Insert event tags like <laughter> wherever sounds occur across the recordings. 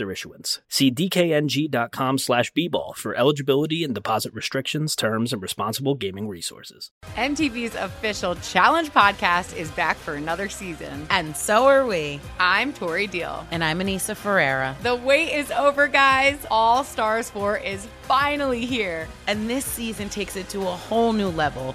issuance. See dkng.com slash bball for eligibility and deposit restrictions, terms, and responsible gaming resources. MTV's official Challenge podcast is back for another season. And so are we. I'm Tori Deal. And I'm Anissa Ferreira. The wait is over, guys. All Stars 4 is finally here. And this season takes it to a whole new level.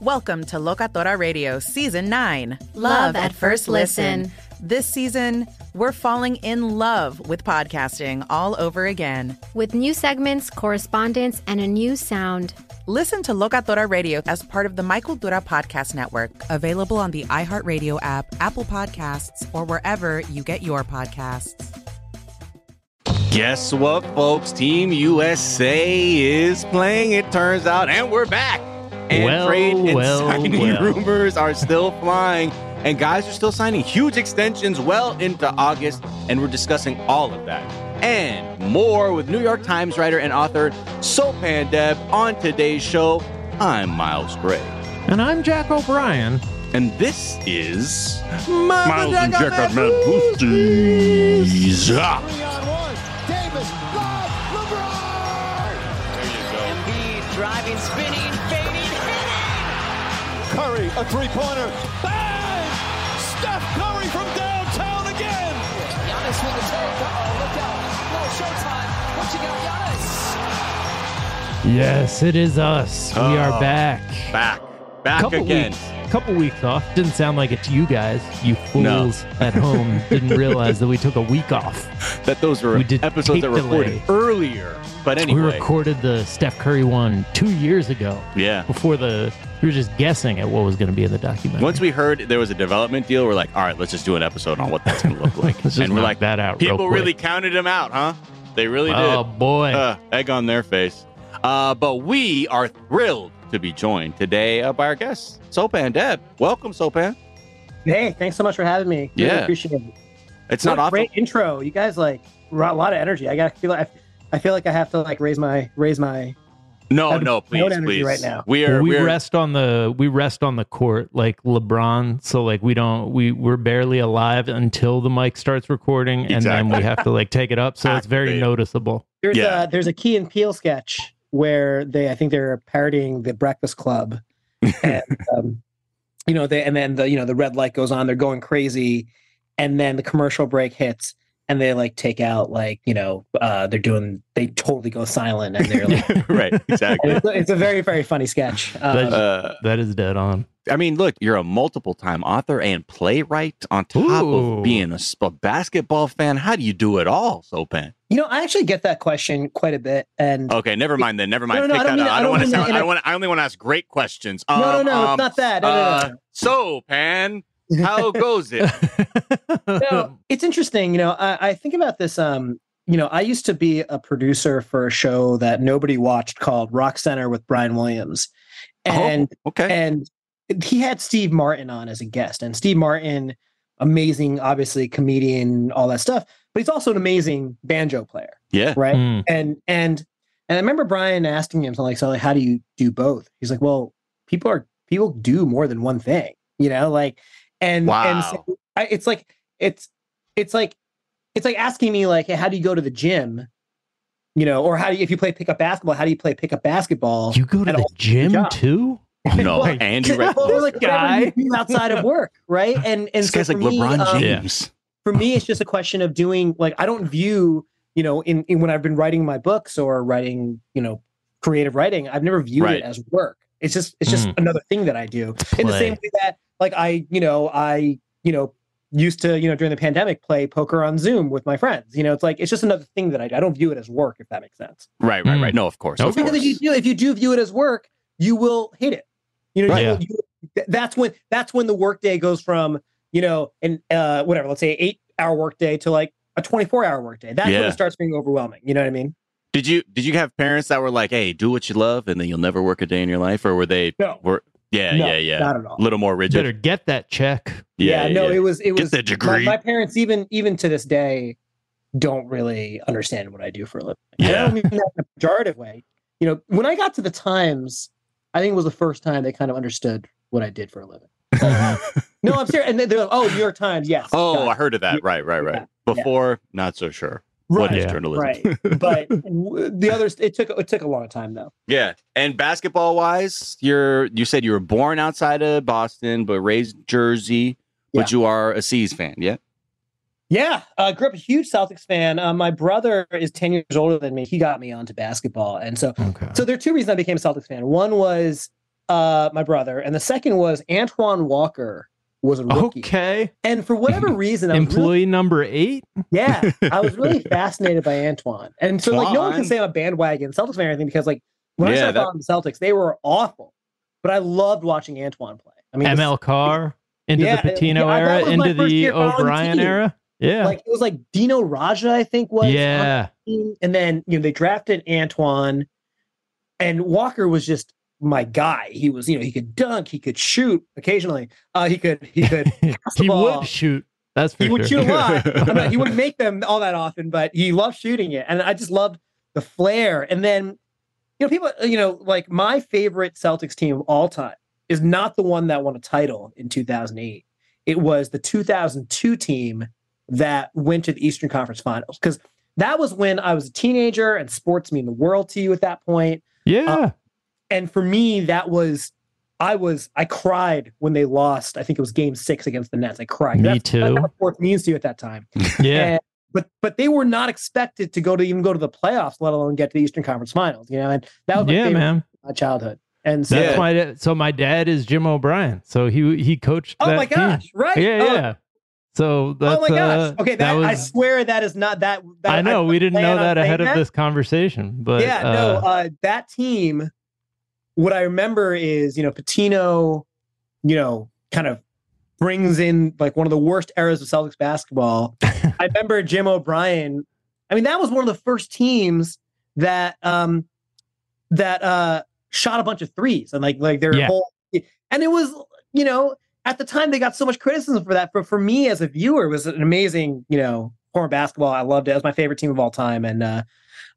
Welcome to Locatora Radio Season 9 Love, Love at First listen. listen. This season, we're falling in love with podcasting all over again. With new segments, correspondence, and a new sound. Listen to Locatora Radio as part of the My Cultura Podcast Network, available on the iHeartRadio app, Apple Podcasts, or wherever you get your podcasts. Guess what, folks? Team USA is playing, it turns out, and we're back. And well, trade and well, signing well. <laughs> rumors are still flying, and guys are still signing huge extensions well into August, and we're discussing all of that and more with New York Times writer and author Sopan Deb on today's show. I'm Miles Gray. And I'm Jack O'Brien. And this is Miles and Jack on Mad Boosties. Davis, love, LeBron! There you go. Embiid driving, spinning, fading, hitting! Curry, a three-pointer. Bang! Steph Curry from downtown again! Giannis with the take. Uh-oh, look out. Little showtime. What you got, Giannis? Yes, it is us. we oh. are Oh, back. Back. Back couple again. weeks, couple weeks off. Didn't sound like it to you guys. You No. fools <laughs> at home didn't realize that we took a week off. That those were We did episodes that were recorded earlier. But anyway. We recorded the Steph Curry one two years ago. Yeah. Before the we were just guessing at what was going to be in the documentary. Once we heard there was a development deal, we're like, all right, let's just do an episode on what that's going to look like. <laughs> Let's just and we're like, that out real People really counted him out, huh? They really did. oh boy, Uh, egg on their face. Uh, but we are thrilled to be joined today uh, by our guests, Sopan Deb. Welcome, Sopan. Hey, thanks so much for having me. Really Yeah. appreciate it. It's What not a often. great intro. You guys like a lot of energy. I got to feel like I feel like I have to like raise my raise my No, have no, no please, energy please. right now. We are. Well, we we're, rest on the we rest on the court like LeBron. So like we don't we we're barely alive until the mic starts recording, and then we have to like take it up. So <laughs> it's very noticeable. there's Yeah. a there's a Key and Peele sketch where they I think they're parodying the Breakfast Club, <laughs> and um, you know they and then the you know the red light goes on. They're going crazy, and then the commercial break hits. And they like take out like you know uh, they're doing they totally go silent and they're like <laughs> right, exactly. it's, a, it's a very very funny sketch. Um, Uh, That is dead on. I mean, look, you're a multiple time author and playwright on top Ooh. of being a, a basketball fan. How do you do it all, Sopan You know, I actually get that question quite a bit, and Okay, never mind then. Never mind. No, no, Take I don't mean- I I don't don't want to mean that sound. in I a- want. I only want to ask great questions. no, no, Um, no, um, it's not that. No, no, Uh, no. so, Pan, how goes it? <laughs> no, it's interesting. You know, I, I think about this. Um, you know, I used to be a producer for a show that nobody watched called Rock Center with Brian Williams, and oh, okay. and he had Steve Martin on as a guest, and Steve Martin, amazing, obviously comedian, all that stuff, but he's also an amazing banjo player, yeah. right? Mm. and and and I remember Brian asking him something like, "So, like, how do you do both?" He's like, "Well, people are people do more than one thing, you know, like." And and so I, it's like it's it's like it's like asking me like, hey, how do you go to the gym? You know, or how do you if you play pickup basketball, how do you play pickup basketball? You go to the gym job? too? No, my <laughs> and you Well, read like guy. whatever you do outside of work, right? <laughs> And and this so guy's like for me, LeBron um, James. for me, it's just a question of doing like I don't view you know in, in when I've been writing my books or writing you know creative writing, I've never viewed Right. it as work. It's just it's just another thing that I do in the same way that like I you know I you know used to you know during the pandemic play poker on Zoom with my friends. You know, it's like it's just another thing that I do. I don't view it as work if that makes sense. Right, right, Mm. right. No, of course. Okay. Of Because course. if you do if you do view it as work, you will hate it. You know, Right. you will- you- that's when that's when the workday goes from you know an uh whatever let's say eight hour workday to like a 24 hour workday. That's when it starts being overwhelming. You know what I mean? Did you did you have parents that were like, "Hey, do what you love, and then you'll never work a day in your life," or were they? No. Were yeah, No, yeah, yeah. Not at all. A little more rigid. Better get that check. Yeah, no, it was it Get was the degree. My, my parents even even to this day don't really understand what I do for a living. And I Yeah. don't mean that in a pejorative way. You know, when I got to the Times, I think it was the first time they kind of understood what I did for a living. <laughs> no, I'm serious. And they're like, "Oh, New York Times, yes." oh, I heard of that. Right, right, right. Yeah, yeah. Before, not so sure. Right, What is Yeah. journalism? right. <laughs> But the others, it took it took a long time though. Yeah, and basketball wise, you're you said you were born outside of Boston, but raised in Jersey, but you are a C's fan. Yeah. Yeah, uh, grew up a huge Celtics fan. Uh, my brother is ten years older than me. He got me onto basketball, and so Okay. so there are two reasons I became a Celtics fan. One was uh, my brother, and the second was Antoine Walker was a rookie. Okay. And for whatever <laughs> reason, I was really, Employee number eight. yeah, I was really <laughs> fascinated by Antoine. And so like no one can say I'm a bandwagon Celtics fan or anything because like when I Yeah, started that- following the Celtics, they were awful. But I loved watching Antoine play. I mean, ML Carr into Yeah, the Pitino yeah, era, into the year the O'Brien era. Yeah. like it was like Dino Radja, I think was on yeah. the team. and then you know they drafted Antoine, and Walker was just my guy. He was you know he could dunk, he could shoot occasionally. Uh, he could he could <laughs> he would shoot. That's for he would sure. shoot a lot. I mean, he wouldn't <laughs> make them all that often, but he loved shooting it, and I just loved the flair. And then, you know, people, you know, like my favorite Celtics team of all time is not the one that won a title in 2008. It was the 2002 team that went to the Eastern Conference Finals because that was when I was a teenager and sports mean the world to you at that point. Yeah. And for me, that was. I was I cried when they lost. I think it was Game Six against the Nets. I cried. Me That's- That's too. what means to you at that time. <laughs> yeah. And- but but they were not expected to go to even go to the playoffs, let alone get to the Eastern Conference Finals. You know, and that was my Yeah, man. my childhood. And so, That's my da- so my dad is Jim O'Brien. So he he coached oh that my team. gosh, right? Yeah, oh, yeah. So that's oh my gosh. uh, Okay, that, I was swear that is not that. that I know I we didn't know that ahead of that. this conversation, but yeah, uh, no, uh, that team. What I remember is you know Pitino, you know, kind of brings in like one of the worst eras of Celtics basketball. <laughs> I remember Jim O'Brien. I mean, that was one of the first teams that um that uh shot a bunch of threes and like like their Yeah. whole and it was you know at the time they got so much criticism for that but for me as a viewer it was an amazing you know form of basketball i loved it it was my favorite team of all time and uh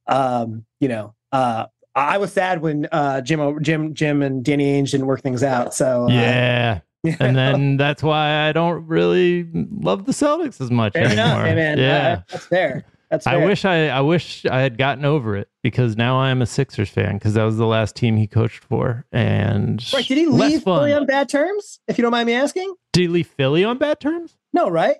um you know uh I was sad when uh, Jim, Jim, Jim, and Danny Ainge didn't work things out. So uh, yeah. <laughs> And then that's why I don't really love the Celtics as much fair anymore. hey, man. Yeah. Uh, that's fair. That's fair. I wish I I wish I had gotten over it because now I am a Sixers fan because that was the last team he coached for. And Right? Did he leave. Philly on bad terms? If you don't mind me asking. Did he leave Philly on bad terms? No, right?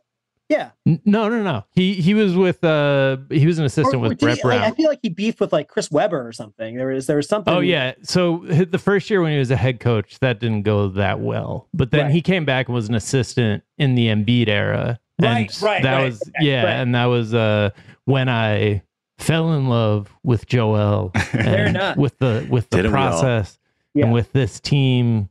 Yeah. N- No, no, no. He he was with uh he was an assistant Or- or with did Brett he- Brown. like, I feel like he beefed with like Chris Webber or something. There was there was something. Oh yeah. So the first year when he was a head coach, that didn't go that well. But then Right. he came back and was an assistant in the Embiid era. Right, and right, That right, was okay, yeah, right. and that was uh when I fell in love with Joel. <laughs> Fair and enough. With the with the Didn't process Yeah. and with this team.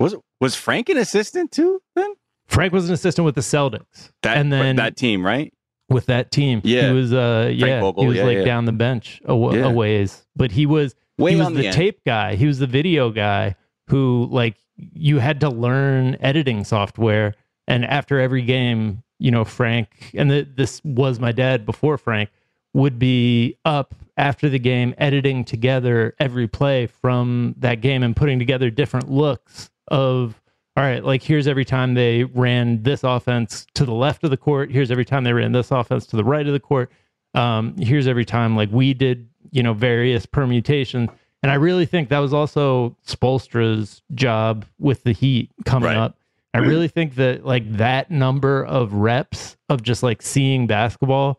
Was was Frank an assistant too? Then Frank was an assistant with the Celtics. that and then that team, right? with that team. Yeah. He was uh yeah, Vogel, he was yeah, like yeah. down the bench a, w- Yeah. a ways. But he was Way he was the, the, tape guy. He was the video guy who like you had to learn editing software and after every game, you know, Frank and the, this was my dad before Frank would be up after the game editing together every play from that game and putting together different looks of all right, like here's every time they ran this offense to the left of the court. Here's every time they ran this offense to the right of the court. Um, here's every time like we did, you know, various permutations. And I really think that was also Spoelstra's job with the Heat coming Right. up. I really think that like that number of reps of just like seeing basketball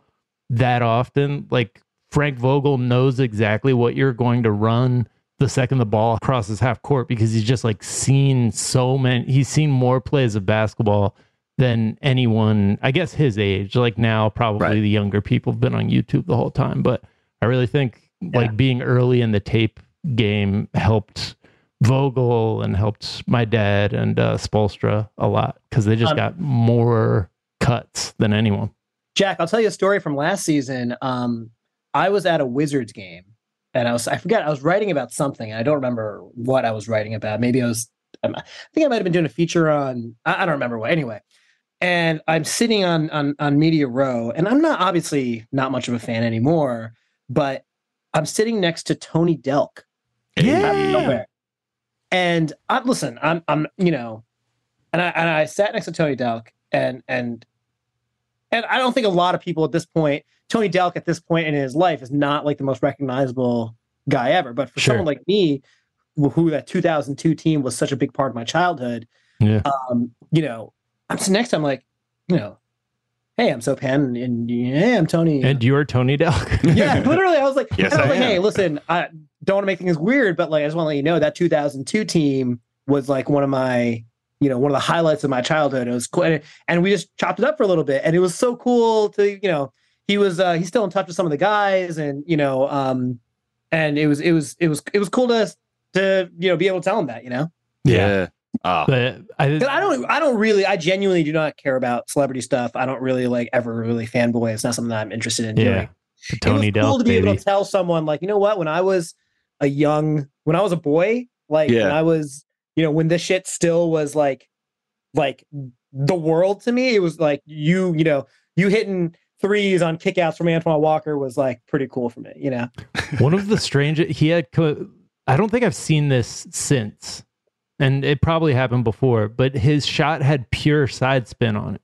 that often, like Frank Vogel knows exactly what you're going to run the second the ball crosses half court because he's just like seen so many he's seen more plays of basketball than anyone I guess his age. Like now probably Right. the younger people have been on YouTube the whole time. But I really think like being early in the tape game helped Vogel and helped my dad and uh, Spoelstra a lot because they just Um, got more cuts than anyone. Jack, I'll tell you a story from last season. Um, I was at a Wizards game, and I was I forget I was writing about something. and I don't remember what I was writing about. Maybe I was um, I think I might have been doing a feature on I, I don't remember what. Anyway, and I'm sitting on on on media row, and I'm not obviously not much of a fan anymore, but I'm sitting next to Tony Delk. nowhere. And I listen, I'm I'm you know, and I and I sat next to Tony Delk and and and I don't think a lot of people at this point, Tony Delk at this point in his life is not like the most recognizable guy ever. But for Sure. someone like me, who that 2002 team was such a big part of my childhood, Yeah. um, you know, I'm sitting next him like, you know, hey, I'm Sopan, and, and hey, I'm Tony. And you're Tony Delk. <laughs> yeah, literally, I was like, Yes, I was I like, hey, listen, I don't want to make things weird, but like, I just want to let you know that 2002 team was like one of my, you know, one of the highlights of my childhood. It was cool, and, and we just chopped it up for a little bit, and it was so cool to, you know, he was uh, he's still in touch with some of the guys, and you know, um, and it was it was it was it was cool to to you know be able to tell him that, you know. Yeah. Oh, But I, 'Cause I don't, I don't really, I genuinely do not care about celebrity stuff. I don't really like ever really fanboy. It's not something that I'm interested in doing. yeah. Tony it was cool to be able to tell someone like you know what when i was a young when i was a boy like Yeah. when i was you know when this shit still was like like the world to me it was like you you know you hitting threes on kickouts from antoine walker was like pretty cool for me you know <laughs> One of the strange he had co- I don't think I've seen this since. And it probably happened before, but his shot had pure side spin on it.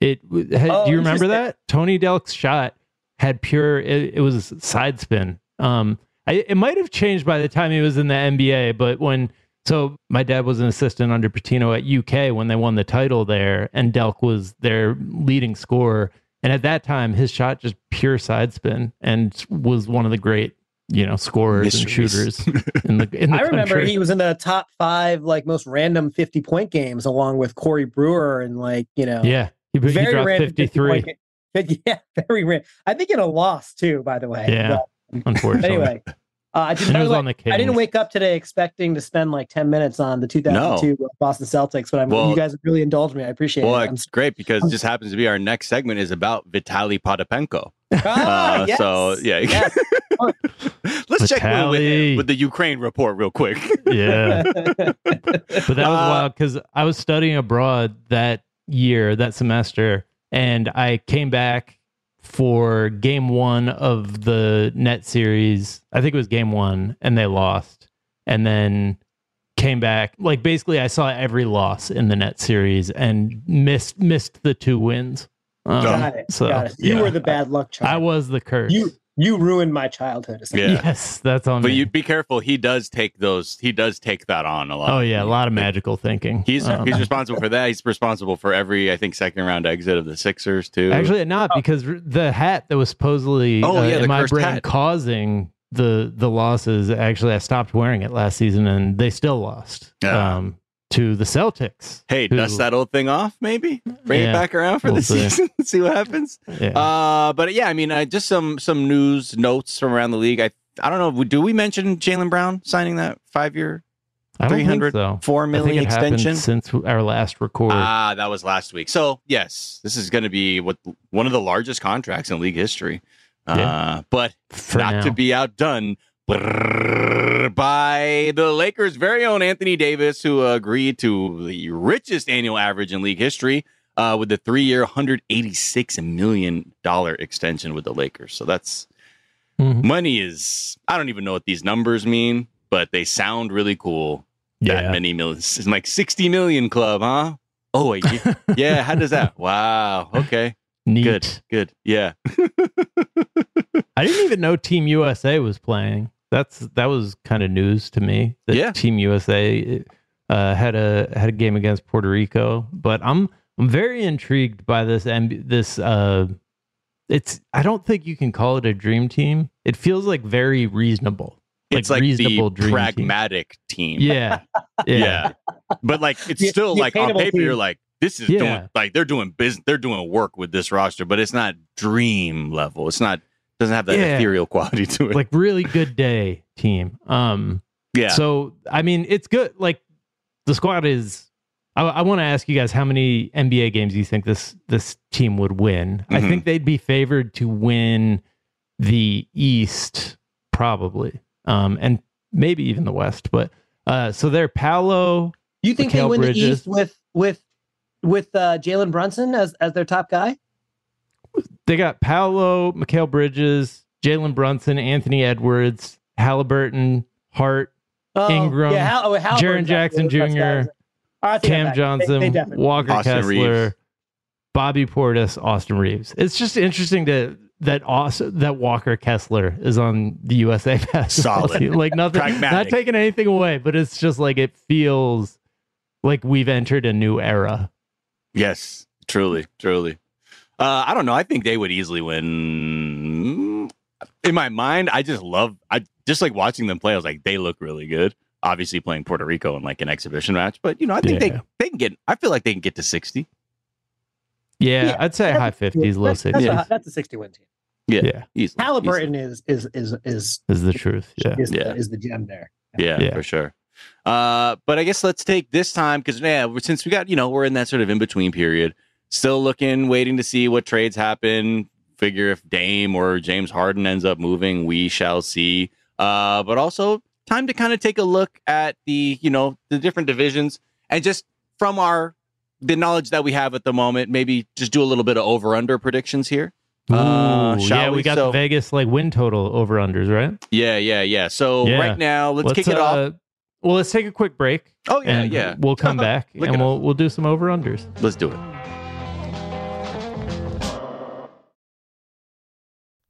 It had, Oh, do you remember that? Tony Delk's shot had pure it, it was side spin. Um I, it might have changed by the time he was in the NBA, but when so my dad was an assistant under Pitino at UK when they won the title there, and Delk was their leading scorer. And at that time, his shot just pure side spin and was one of the great, you know, scorers Mysteries. and shooters in the in <laughs> the i remember he was in the top five like most random 50 point games along with corey brewer and like you know yeah, he, he very dropped random 53. 50 point ga- <laughs> yeah very random i think in a loss too by the way Yeah, But unfortunately. anyway uh, I, did, And it by was the way, on the I didn't wake up today expecting to spend like 10 minutes on the 2002 Boston Celtics, but I'm, Well- you guys really indulged me. I appreciate well, it. I'm, it's great because it just happens to be our next segment is about Vitaly Potapenko. <laughs> Ah, Uh, yes. So yeah, Yes. <laughs> let's check in with, with the Ukraine report real quick. <laughs> yeah. But that was Uh, wild because I was studying abroad that year, that semester, and I came back for game one of the net series. I think it was game one, and they lost. And then came back. Like basically, I saw every loss in the net series and missed missed the two wins. Um, got it. So, got it. You yeah. were the bad luck child. I was the curse. You you ruined my childhood. Yeah. Yes, that's on But me. you be careful. He does take those. He does take that on a lot. oh yeah, a lot of magical thinking. He's Um, he's responsible for that. He's responsible for every I think second round exit of the Sixers too. Actually, not because the hat that was supposedly Oh, uh, yeah, in my brain hat. causing the the losses. Actually, I stopped wearing it last season, and they still lost Yeah. um, to the Celtics. hey, who- dust that old thing off, maybe bring it back around for we'll the see. season. <laughs> See what happens. Yeah. Uh, but yeah, I mean, uh, just some some news notes from around the league. I I don't know. Do we mention Jaylen Brown signing that five year, three hundred so. four it extension? since our last record. Ah, that was last week. So yes, this is going to be what one of the largest contracts in league history. Uh, but for not now. to be outdone by the Lakers' very own Anthony Davis, who agreed to the richest annual average in league history uh, with the three-year, hundred eighty-six million dollar extension with the Lakers. So that's Mhm. money. Is I don't even know what these numbers mean, but they sound really cool. that Yeah. many millions. It's like 60 million club, huh? Oh, wait. y- yeah. How does that? <laughs> Wow. Okay. Neat. Good. Good. Yeah. <laughs> I didn't even know Team USA was playing. That's that was kind of news to me. That Yeah. Team USA uh, had a had a game against Puerto Rico, but I'm I'm very intrigued by this and this. Uh, it's I don't think you can call it a dream team. It feels like very reasonable. It's like reasonable the dream team. pragmatic team. Yeah, <laughs> yeah, Yeah. But like, it's The- still the like on attainable paper, you're like, this is Yeah. doing like they're doing business, they're doing work with this roster, but it's not dream level. It's not doesn't have that Yeah. ethereal quality to it. like really good day team. Um, yeah. So I mean, it's good. Like the squad is. I, I want to ask you guys how many NBA games you think this this team would win. I Mhm. think they'd be favored to win the East probably, um, and maybe even the West. But uh, so they're Paolo. You think Mikal they win Bridges. the East with with with uh, Jalen Brunson as as their top guy? They got Paolo, Mikal Bridges, Jalen Brunson, Anthony Edwards, Halliburton, Hart, Oh, Ingram, yeah, Hal, oh, Jaren Jackson actually one of the best Jr., guys. Oh, I think I'm Cam back. They- Johnson, they Walker Austin Kessler, Reaves. Bobby Portis, Austin Reaves. It's just interesting to that also that Walker Kessler is on the USA <laughs> basketball Solid. team. Like nothing, not taking anything away, but it's just like it feels like we've entered a new era. Yes, truly, truly. Uh, I don't know. I think they would easily win. In my mind, I just love. I just like watching them play. I was like, they look really good. Obviously, playing Puerto Rico in like an exhibition match, but you know, I think Yeah. they they can get. I feel like they can get to sixty. Yeah, Yeah, I'd say high fifties, low That's, that's, sixties. a, that's a sixty win team. Yeah, Yeah, easily. Halliburton is is is is is the truth. Yeah, is, Yeah. the, is the gem there. Yeah, Yeah. for sure. Uh, but I guess let's take this time because yeah, since we got you know we're in that sort of in between period, still looking, waiting to see what trades happen. Figure if Dame or James Harden ends up moving, we shall see. Uh, but also time to kind of take a look at the you know the different divisions and just from our the knowledge that we have at the moment, maybe just do a little bit of over under predictions here. Uh, Ooh, shall yeah, we? we got So- Vegas like win total over unders, right? Yeah, yeah, yeah. So Yeah. right now, let's, kick it off. uh, Well, let's take a quick break. Oh yeah, yeah. We'll come <laughs> back and we'll we'll do some over unders. Let's do it.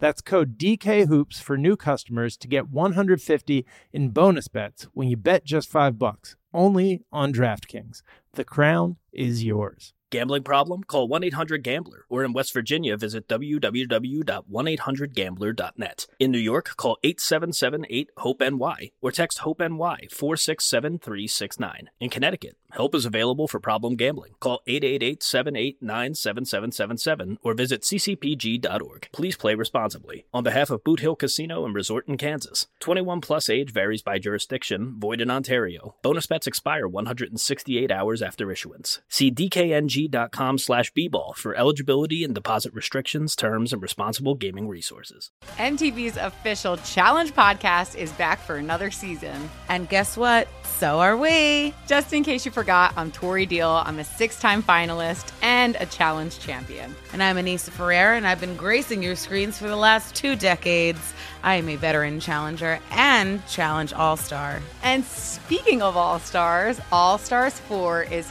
That's code DKHOOPS for new customers to get 150 in bonus bets when you bet just 5 bucks. Only on DraftKings. The crown is yours. Gambling problem? Call 1 800 Gambler. Or in West Virginia, visit www.1800Gambler.net. In New York, call 877 8 HOPE NY or text HOPE NY 467 369. In Connecticut, help is available for problem gambling. Call 888 789 7777 or visit ccpg.org. Please play responsibly. On behalf of Boot Hill Casino and Resort in Kansas, 21 plus age varies by jurisdiction, void in Ontario. Bonus bets expire 168 hours after issuance. See DKNG com slash bball for eligibility and deposit restrictions, terms, and responsible gaming resources. MTV's official Challenge podcast is back for another season. And guess what? So are we. Just in case you forgot, I'm Tori Deal. I'm a six time finalist and a challenge champion. And I'm Anissa Ferreira, and I've been gracing your screens for the last two decades. I am a veteran challenger and challenge all star. And speaking of All Stars, All Stars 4 is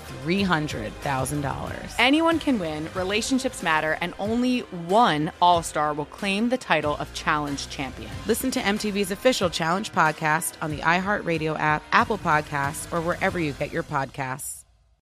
$300,000. Anyone can win, relationships matter, and only one All Star will claim the title of Challenge Champion. Listen to MTV's official Challenge podcast on the iHeartRadio app, Apple Podcasts, or wherever you get your podcasts.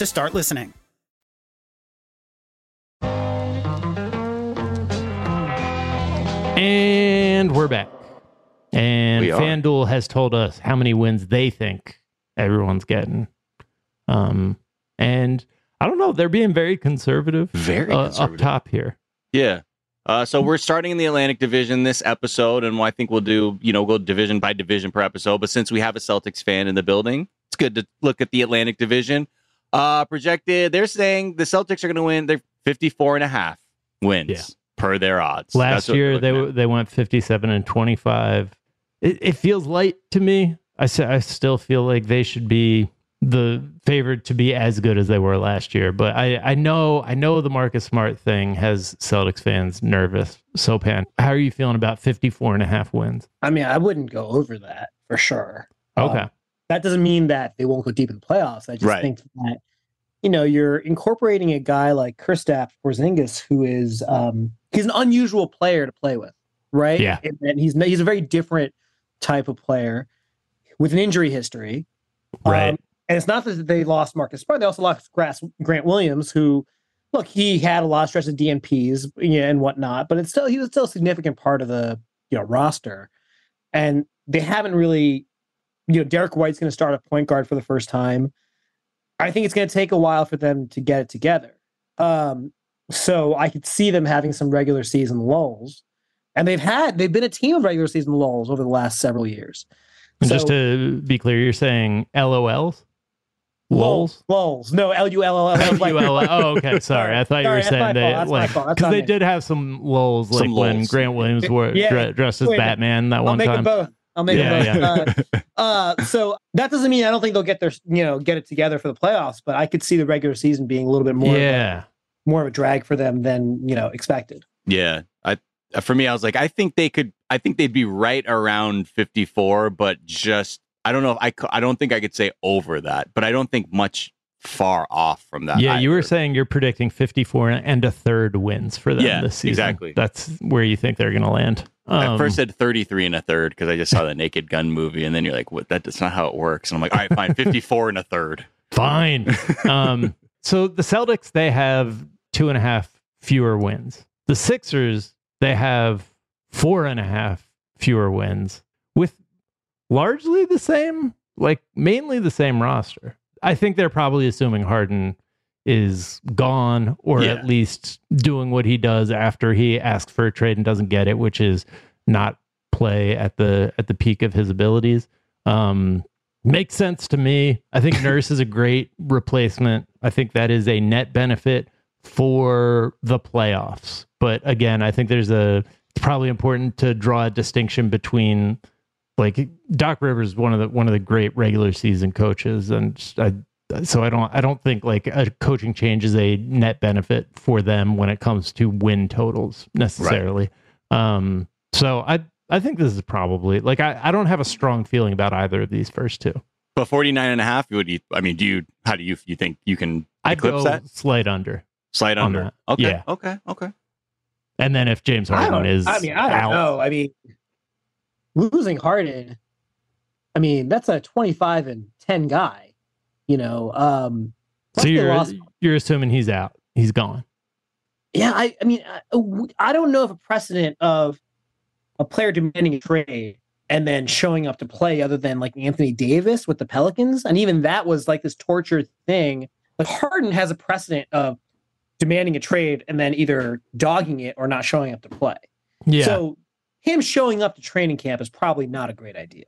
to start listening. And we're back. And We. FanDuel has told us how many wins they think everyone's getting. Um, and I don't know, they're being very conservative, Very uh, conservative. up top here. Yeah. Uh, so we're starting in the Atlantic Division this episode, and I think we'll do, you know, go division by division per episode. But since we have a Celtics fan in the building, it's good to look at the Atlantic Division. Uh, projected, they're saying the Celtics are going to win. They're 54 and a half wins Yeah. per their odds. Last That's year they're they went 57 and 25. It, it feels light to me. I say I still feel like they should be the favored to be as good as they were last year. But I I know I know the Marcus Smart thing has Celtics fans nervous. Sopan, how are you feeling about 54 and a half wins? I mean, I wouldn't go over that for sure. Okay. Um, that doesn't mean that they won't go deep in the playoffs. I just Right. think that you know you're incorporating a guy like Kristaps Porzingis, who is um, he's an unusual player to play with, right? Yeah. and, and he's he's a very different type of player with an injury history, Right. Um, and it's not that they lost Marcus Smart; they also lost Grass, Grant Williams, who look he had a lot of stress of DNPs yeah, and whatnot, but it's still he was still a significant part of the you know roster, and they haven't really you know, Derrick White's going to start a point guard for the first time. I think it's going to take a while for them to get it together. Um, so I could see them having some regular season lulls, and they've had they've been a team of regular season lulls over the last several years. And just to be clear, you're saying LOLs? Lulls? lulls, no L U L L L. like- <laughs> Oh, okay. Sorry. I thought you were Sorry, that's my saying they that's like because they me. did have some lulls, like Some when lulls. Grant Williams wore <laughs> Yeah. dressed as Wait. Batman that I'll one time. both. I'll make Yeah, them both. Uh, uh, so that doesn't mean I don't think they'll get their you know get it together for the playoffs, but I could see the regular season being a little bit more of a- yeah. more of a drag for them than you know expected. Yeah, I for me, I was like, I think they could. I think they'd be right around fifty four, but just I don't know. If I cou- I don't think I could say over that, but I don't think much far off from that. Yeah, you were saying you're predicting 54 and a third wins for them Yeah, this season. exactly. That's where you think they're going to land. I Um, first said 33 and a third because I just saw the Naked Gun movie, and then you're like, "What? That, that's not how it works." And I'm like, "All right, fine, 54 and a third. <laughs> Fine. um, so the Celtics, they have two and a half fewer wins. The Sixers, they have four and a half fewer wins with largely the same, like mainly the same roster. I think they're probably assuming Harden is gone or Yeah. at least doing what he does after he asks for a trade and doesn't get it, which is not play at the at the peak of his abilities. Um, makes sense to me. I think <laughs> Nurse is a great replacement. I think that is a net benefit for the playoffs. But again, I think there's a it's probably important to draw a distinction between like Doc Rivers is one of the one of the great regular season coaches and I so I don't I don't think like a coaching change is a net benefit for them when it comes to win totals necessarily. Um so I I think this is probably like I, I don't have a strong feeling about either of these first two. But 49 and a half, would you? I mean, do you? How do you? You think you can I'd eclipse go that? slight under. Slide under. that. Okay. Yeah. Okay. Okay. And then if James I Harden don't, is I mean, I don't out, know. I mean, losing Harden, I mean, that's a 25 and 10 guy, you know. Um, so you're lost- you're assuming he's out. He's gone. yeah, I, I mean, I, I don't know if a precedent of a player demanding a trade and then showing up to play other than like Anthony Davis with the Pelicans. And even that was like this tortured thing. Like Harden has a precedent of demanding a trade and then either dogging it or not showing up to play. Yeah. So him showing up to training camp is probably not a great idea,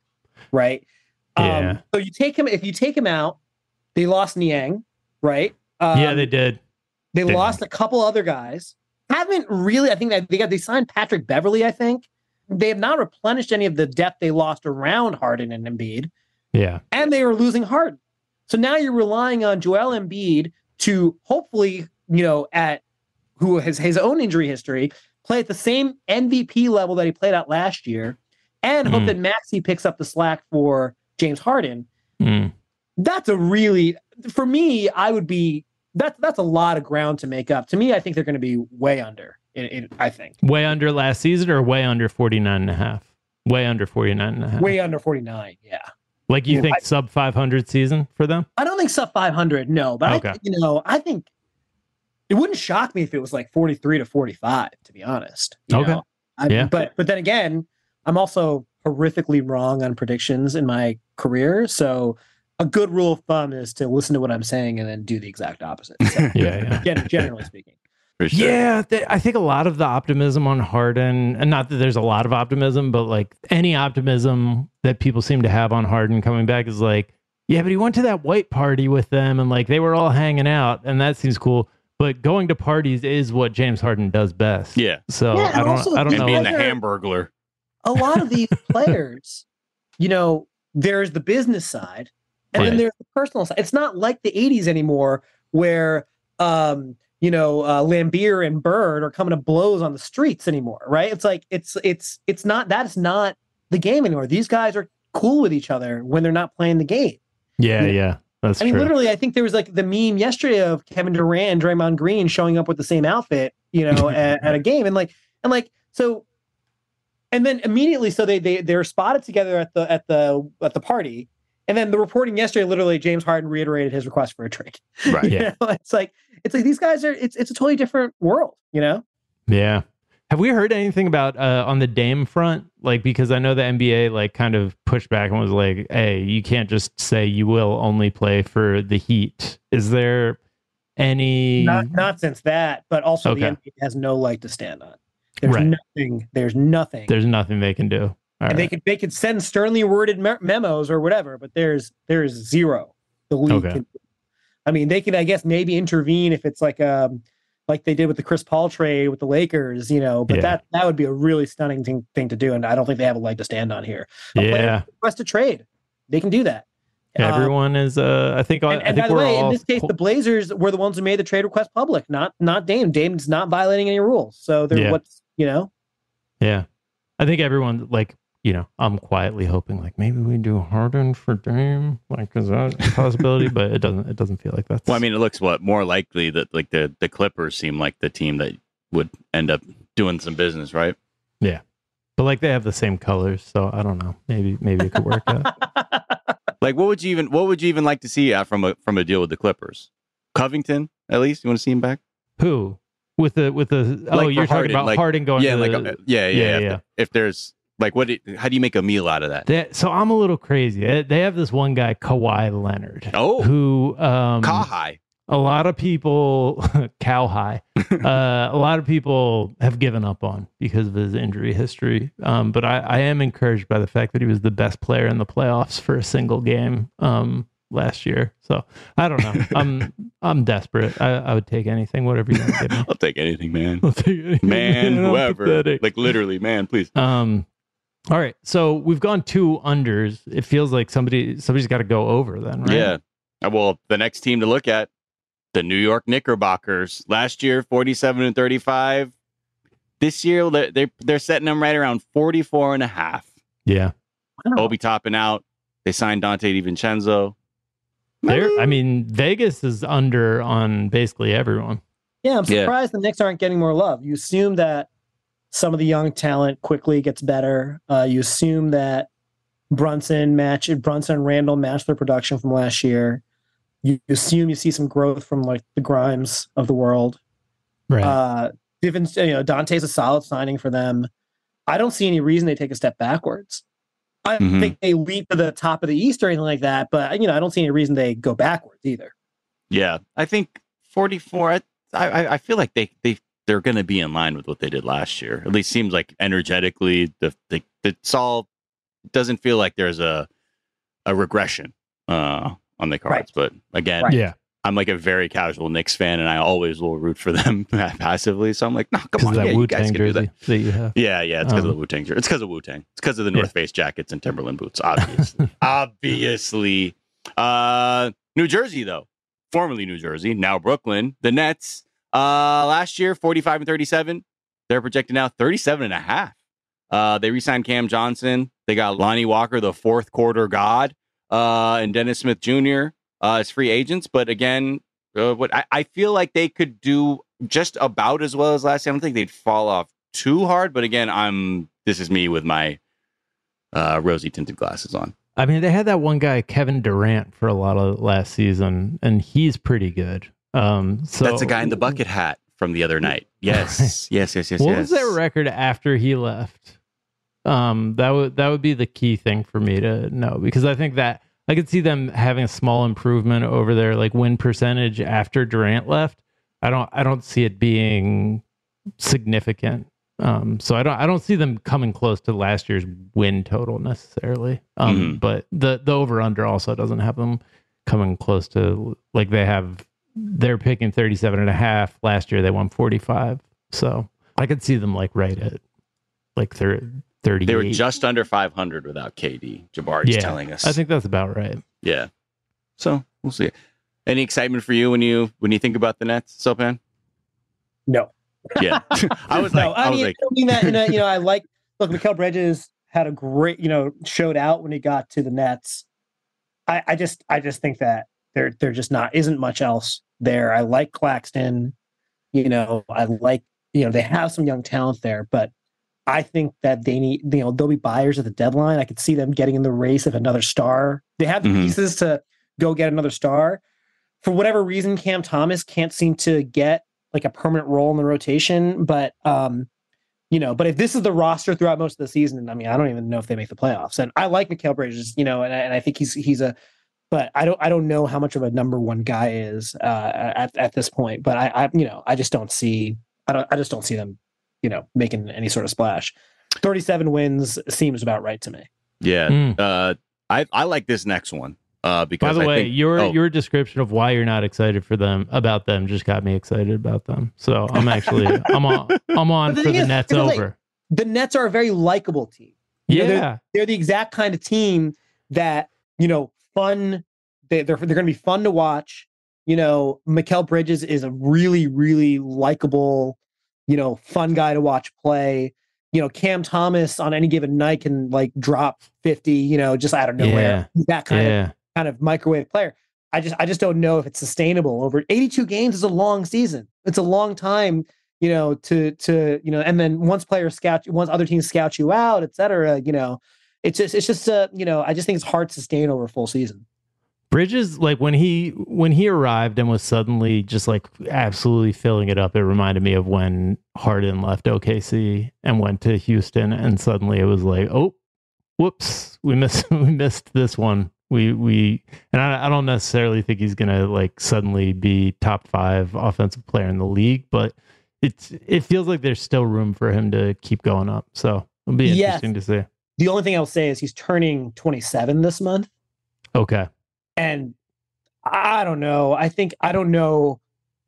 right? Yeah. Um, so you take him if you take him out, they lost Niang, right? Um, yeah, they did. they lost a couple other guys. Haven't really. I think that they got they signed Patrick Beverley. I think they have not replenished any of the depth they lost around Harden and Embiid, Yeah. and they were losing Harden. So now you're relying on Joel Embiid to hopefully, you know, at who has his own injury history, play at the same MVP level that he played at last year, and hope Mm. that Maxey picks up the slack for James Harden. Mm. That's a really for me, I would be that's that's a lot of ground to make up. To me, I think they're going to be way under. In, in, I think Way under last season or way under 49 and a half? Way under 49 and a half. way under 49. Yeah. like you Yeah, think I- sub 500 season for them? I don't think sub 500, no, but Okay. I, you know, I think it wouldn't shock me if it was like 43 to 45, to be honest. you Okay. know? I, Yeah. But but then again, I'm also horrifically wrong on predictions in my career, so a good rule of thumb is to listen to what I'm saying and then do the exact opposite. <laughs> So, Yeah, yeah. gen- generally speaking. Sure. Yeah, th- I think a lot of the optimism on Harden, and not that there's a lot of optimism, but like any optimism that people seem to have on Harden coming back is like, yeah, but he went to that white party with them and like they were all hanging out, and that seems cool. But going to parties is what James Harden does best. Yeah. So Yeah, I don't, also I don't these And know. being the Those are- hamburglar. a lot of these <laughs> players, you know, there's the business side and then there's the personal side. It's not like the 80s anymore where um, you know, uh, Laimbeer and Bird are coming to blows on the streets anymore, right? It's like it's it's it's not that's not the game anymore. These guys are cool with each other when they're not playing the game. Yeah, yeah, that's I mean, true. literally, I think there was like the meme yesterday of Kevin Durant, Draymond Green showing up with the same outfit, you know, <laughs> at, at a game, and like, and like, so, and then immediately, so they they they're spotted together at the at the at the party, and then the reporting yesterday, literally, James Harden reiterated his request for a trade. <laughs> Right. You Yeah. know, it's like it's like these guys are it's it's a totally different world, you know. Yeah. Have we heard anything about uh, on the Dame front? Like, because I know the NBA like kind of pushed back and was like, "Hey, you can't just say you will only play for the Heat." Is there any? Not not since that, but also Okay. the NBA has no leg to stand on. There's Right. nothing. There's nothing. There's nothing they can do. All and they could they could send sternly worded me- memos or whatever, but there's there's zero. The league. Okay. Can, I mean, they could I guess maybe intervene if it's like um like they did with the Chris Paul trade with the Lakers, you know. But Yeah. that that would be a really stunning thing, thing to do, and I don't think they have a leg to stand on here. A Yeah. request a trade, they can do that. Uh, Everyone is. Uh, I think. and, I and think by the we're way, in this case, the Blazers were the ones who made the trade request public, not not Dame. Dame's not violating any rules, so they're Yeah. what's you know. yeah, I think everyone like you know. I'm quietly hoping like maybe we do Harden for Dame. Like, is that a possibility? but it doesn't. It doesn't feel like that. Well, I mean, it looks what more likely that like the the Clippers seem like the team that would end up doing some business, right? Yeah. But like they have the same colors, so I don't know. Maybe maybe it could work out. <laughs> Like, what would you even what would you even like to see uh, from a from a deal with the Clippers? Covington, at least you want to see him back? Who? With the with the oh Like you're talking about like- Harden going yeah, like the, uh, yeah, yeah, yeah, If, yeah. if there's like, what? how do you make a meal out of that? That, so I'm a little crazy. They have this one guy, Kawhi Leonard, Oh, who um, Kawhi. a lot of people, <laughs> cow high, <laughs> uh, a lot of people have given up on because of his injury history. Um, but I, I am encouraged by the fact that he was the best player in the playoffs for a single game um, last year. So I don't know. <laughs> I'm I'm desperate. I, I would take anything, whatever you want to give me. I'll take anything, man. I'll take anything. Man, I'm whoever. Like literally, man, please. Um, all right. So we've gone two unders. It feels like somebody somebody's got to go over then, right? Yeah. Uh, Well, the next team to look at, the New York Knickerbockers. Last year, 47 and 35. This year, they're, they're, they're setting them right around 44 and a half. Yeah. Obi Toppin out. They signed Donte DiVincenzo. They're, I mean, Vegas is under on basically everyone. Yeah, I'm Yeah. surprised the Knicks aren't getting more love. You assume that some of the young talent quickly gets better. Uh, you assume that Brunson match Brunson and Randle match their production from last year. You assume you see some growth from like the Grimes of the world. Right. Uh, Divin, you know, Donte's a solid signing for them. I don't see any reason they take a step backwards. I don't Mhm. think they leap to the top of the East or anything like that, but you know, I don't see any reason they go backwards either. Yeah. I think 44. I, I, I feel like they, they, they're going to be in line with what they did last year. At least seems like energetically, the, the, it's all, it doesn't feel like there's a, a regression uh, on the cards. But again, Right. Yeah. I'm like a very casual Knicks fan, and I always will root for <laughs> them passively. So I'm like, no, come on, that yeah, you guys can do that. that. you have. Yeah, yeah, it's because of Um, the Wu Tang. It's because of Wu Tang. It's because of the Yeah. North Face jackets and Timberland boots. <laughs> Obviously, obviously. Uh, New Jersey, though, formerly New Jersey, now Brooklyn, the Nets, uh, last year, 45 and 37. They're projected now 37 and a half. Uh, they re-signed Cam Johnson. They got Lonnie Walker, the fourth quarter god, uh, and Dennis Smith Jr. Uh, as free agents. But again, uh, what I, I feel like they could do just about as well as last year. I don't think they'd fall off too hard. But again, I'm this is me with my uh, rosy tinted glasses on. I mean, they had that one guy, Kevin Durant, for a lot of last season, and he's pretty good. Um, so That's a guy in the bucket hat from the other night. <laughs> Yes, yes, yes, yes. What yes. was their record after he left? Um, that would that would be the key thing for me to know because I think that I could see them having a small improvement over their like win percentage after Durant left. I don't I don't see it being significant. Um, so I don't I don't see them coming close to last year's win total necessarily. Um, Mhm. but the the over under also doesn't have them coming close to like they have they're picking 37 and a half last year they won 45 so i could see them like right at like thir- 30 They were just under 500 without KD. Jabari's yeah telling us. i think that's about right Yeah. So we'll see. Any excitement for you when you when you think about the Nets, Sopan? No. Yeah. <laughs> I was like, no, I, I, was mean, like, I mean that, you know, you know, I like look, Mikal Bridges had a great, you know, showed out when he got to the Nets. I, I just I just think that there there just not isn't much else there. I like Claxton, you know, I like, you know, they have some young talent there, but I think that they need, you know, they'll be buyers at the deadline. I could see them getting in the race of another star. They have the Mhm. pieces to go get another star. For whatever reason, Cam Thomas can't seem to get like a permanent role in the rotation. But um, you know, but if this is the roster throughout most of the season, I mean, I don't even know if they make the playoffs. And I like Mikal Bridges, you know, and I, and I think he's he's a, but I don't I don't know how much of a number one guy is uh, at at this point. But I, I you know I just don't see I don't I just don't see them you know making any sort of splash. Thirty seven wins seems about right to me. yeah. Mm. Uh, I I like this next one. Uh, because by the I way think, your oh, your description of why you're not excited for them about them just got me excited about them so i'm actually <laughs> i'm on i'm on the for the is, nets because, like, over the Nets are a very likable team. You know, yeah they're, they're the exact kind of team that you know, fun. They, they're they're going to be fun to watch. You know, Mikal Bridges is a really really likable, you know, fun guy to watch play. You know, Cam Thomas on any given night can like drop fifty. You know, just out of nowhere. Yeah. That kind of kind of microwave player. I just I just don't know if it's sustainable over 82 games is a long season. It's a long time, you know, to to you know, and then once players scout you, once other teams scout you out, et cetera, you know, it's just it's just uh, you know, I just think it's hard to sustain over a full season. Bridges, like when he when he arrived and was suddenly just like absolutely filling it up, it reminded me of when Harden left OKC and went to Houston, and suddenly it was like, oh, whoops, we missed <laughs> we missed this one. We we and I, I don't necessarily think he's gonna like suddenly be top five offensive player in the league, but it's it feels like there's still room for him to keep going up. So it'll be Yes. interesting to see. The only thing I'll say is he's turning 27 this month. Okay. And I don't know. I think I don't know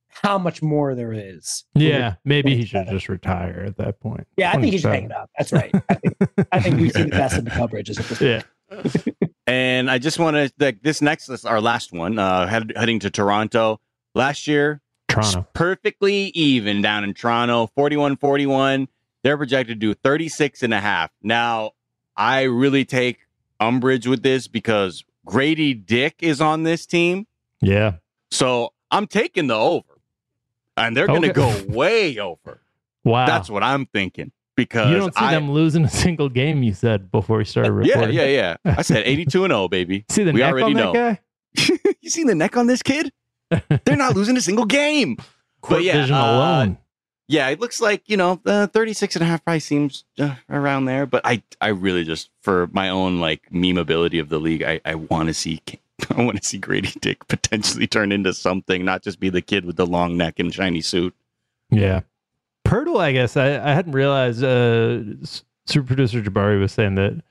how much more there is. Yeah, maybe he should just retire at that point. Yeah, I think he should hang it up. That's right. I think, I think we've seen the best of the coverages at this. Yeah. <laughs> And I just want to like this next is our last one. Uh, head, heading to Toronto last year, Toronto. perfectly even down in Toronto, 41-41. They're projected to do 36 and a half. Now, I really take umbrage with this because Gradey Dick is on this team. Yeah. So I'm taking the over. And they're going to go <laughs> way over. Wow. That's what I'm thinking. Because you don't see I, them losing a single game. You said before we started Yeah, recording. yeah, yeah. I said <laughs> 82 and 0, baby. See the we neck already on that know. guy? <laughs> you seen the neck on this kid? They're not losing a single game. Court but yeah, vision uh, alone. Yeah, it looks like, you know, uh, 36 and a half probably seems uh, around there. But I, I really just, for my own like meme ability of the league, I, I want to see, <laughs> I want to see Gradey Dick <laughs> potentially turn into something, not just be the kid with the long neck and shiny suit. Yeah. Poeltl, I guess I, I hadn't realized. Uh, super producer Jabari was saying that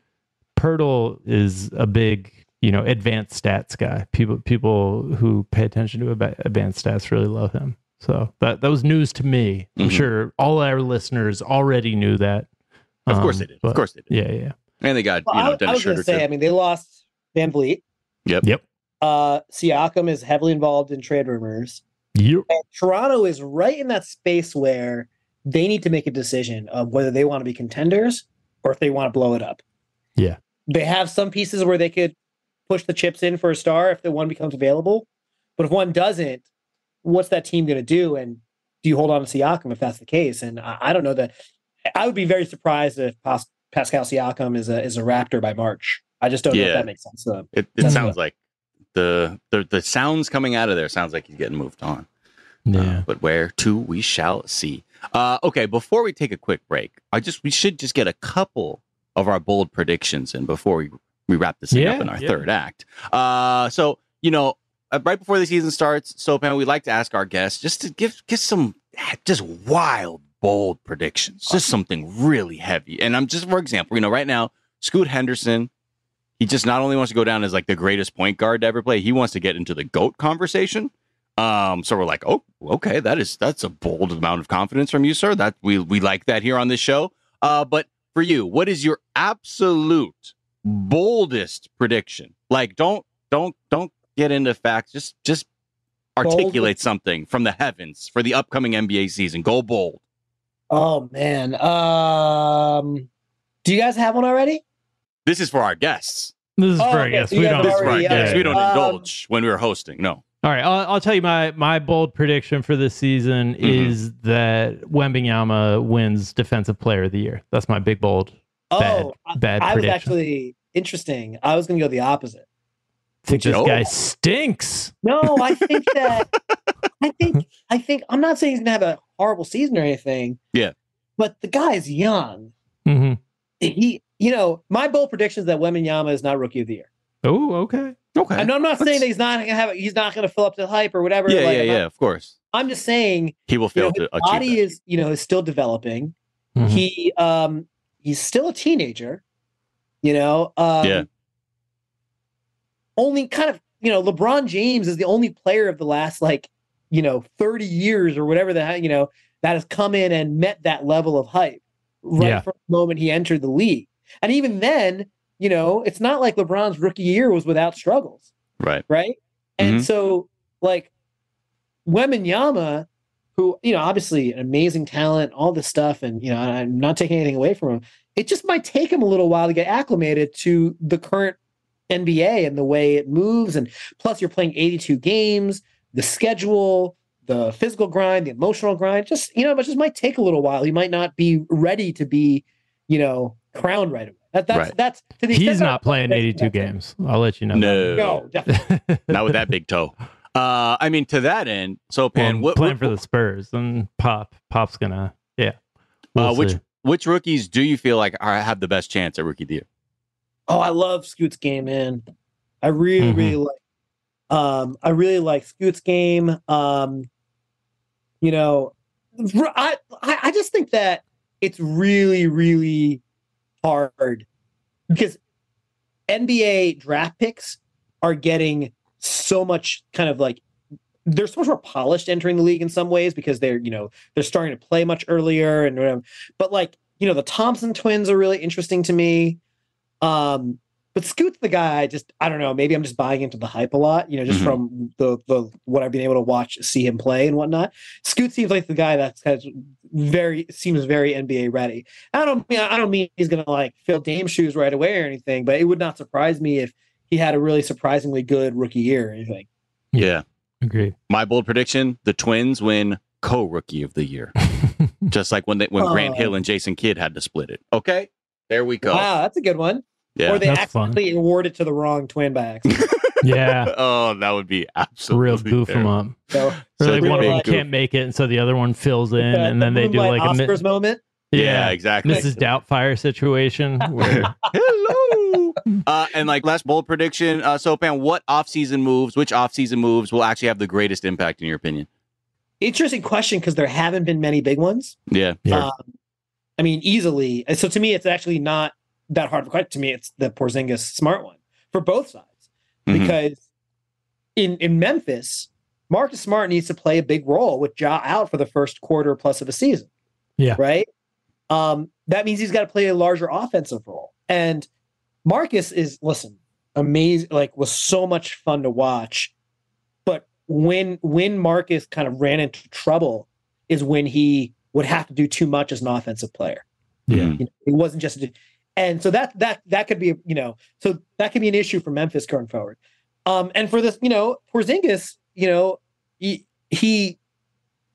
Poeltl is a big, you know, advanced stats guy. People people who pay attention to advanced stats really love him. So that that was news to me. I'm Mhm. sure all our listeners already knew that. Of course Um, they did. Of course they did. Yeah, yeah. And they got, Well, you know, I, I was going to say, too. I mean, they lost VanVleet. Yep. Yep. Uh, Siakam is heavily involved in trade rumors. Yep. And Toronto is right in that space where they need to make a decision of whether they want to be contenders or if they want to blow it up. Yeah. They have some pieces where they could push the chips in for a star if the one becomes available. But if one doesn't, what's that team going to do? And do you hold on to Siakam if that's the case? And I, I don't know that. I would be very surprised if Pas- Pascal Siakam is a is a Raptor by March. I just don't know if that makes sense. to. It, it sounds like the, the the sounds coming out of there sounds like he's getting moved on. Yeah. Uh, but where to we shall see. Uh, okay, before we take a quick break, I just we should just get a couple of our bold predictions in before we we wrap this thing Yeah, up in our yeah. third act. Uh, so you know, uh, right before the season starts, so Sopan, we like to ask our guests just to give give some just wild, bold predictions, just something really heavy. And I'm just for example, you know, right now, Scoot Henderson. He just not only wants to go down as like the greatest point guard to ever play, he wants to get into the GOAT conversation. Um, so we're like, oh, okay, that is that's a bold amount of confidence from you, sir. That we we like that here on this show. Uh, but for you, what is your absolute boldest prediction? Like, don't don't don't get into facts. Just just articulate something from the heavens for the upcoming NBA season. Go bold. Oh man. Um, do you guys have one already? This is for our guests. This is Oh, for our okay, guests. so We don't. This is for our already- guests. yeah, We don't. Um, indulge when we were hosting. No. All right, I'll, I'll tell you my my bold prediction for this season Mhm. is that Wembanyama wins Defensive Player of the Year. That's my big bold Oh, I- bad I was prediction. actually interesting. I was going to go the opposite. Think this Oh. guy stinks. No, I <laughs> think that I think I think I'm not saying he's gonna have a horrible season or anything. Yeah. But the guy's young. hmm He, you know, my bold prediction is that Wembanyama is not rookie of the year. Oh, okay. Okay. I know I'm not saying that he's not gonna have he's not gonna fill up the hype or whatever. Yeah, like, yeah, I'm not- yeah. Of course, I'm just saying he will you know, fail to his achieve body that. is, you know, is still developing. Mhm. He um he's still a teenager, you know. Um Yeah. Only kind of, you know, LeBron James is the only player of the last like, you know, 30 years or whatever that, you know, that has come in and met that level of hype right Yeah. from the moment he entered the league. And even then, you know, it's not like LeBron's rookie year was without struggles Right. right? And Mhm. so, like, Wembanyama, who you know, obviously an amazing talent, all this stuff, and you know, I'm not taking anything away from him. It just might take him a little while to get acclimated to the current NBA and the way it moves, and plus you're playing 82 games, the schedule, the physical grind, the emotional grind. Just you know, it just might take a little while. He might not be ready to be, you know, crowned right away. That, that's Right. that's to the He's not playing 82 games. I'll let you know. No, No, not with that big toe. <laughs> Uh, I mean, to that end, so Well, Pan, I'm what, playing what- for the Spurs, and Pop Pop's gonna yeah. We'll uh, which see. which rookies do you feel like are, have the best chance at rookie of the year? Oh, I love Scoot's game, man. I really, Mhm. really like. Um, I really like Scoot's game. Um, you know, I I just think that it's really, really hard because NBA draft picks are getting so much kind of like they're so much more polished entering the league in some ways because they're you know they're starting to play much earlier and whatever. But like you know the Thompson twins are really interesting to me. Um, but Scoot's the guy. I just I don't know. Maybe I'm just buying into the hype a lot. You know, just Mhm. from the the what I've been able to watch, see him play and whatnot. Scoot seems like the guy that's kind of very seems very NBA ready. I don't mean I don't mean he's gonna like fill Dame shoes right away or anything, but it would not surprise me if he had a really surprisingly good rookie year or anything. Yeah. Agree. My bold prediction: the Twins win co-rookie of the year, <laughs> just like when they when Grant Oh. Hill and Jason Kidd had to split it. Okay, there we go. Wow, that's a good one. Yeah. Or they That's fun. accidentally award it to the wrong twin by accident. <laughs> Yeah. <laughs> oh, that would be absolutely Real goof them up. So, Or So like one of them goof. can't make it, and so the other one fills in, the- and the then they do Moonlight like a mi- moment. Yeah, yeah, exactly. Mrs. Doubtfire situation <laughs> where Hello. uh, and like last bold prediction, uh, Sopan, what off-season moves, which off-season moves will actually have the greatest impact in your opinion? Interesting question because there haven't been many big ones. Yeah, Yeah. Um, I mean, easily. So to me, it's actually not that hard of a question. To me, it's the Porzingis smart one for both sides Mhm. because in in Memphis, Marcus Smart needs to play a big role with Ja out for the first quarter plus of a season. Yeah. Right. Um, that means he's got to play a larger offensive role. And Marcus is listen. amazing, like was so much fun to watch. But when when Marcus kind of ran into trouble is when he would have to do too much as an offensive player. Yeah. You know, it wasn't just a, and so that that that could be you know so that could be an issue for Memphis going forward. Um, and for this, you know, Porzingis, you know, he, he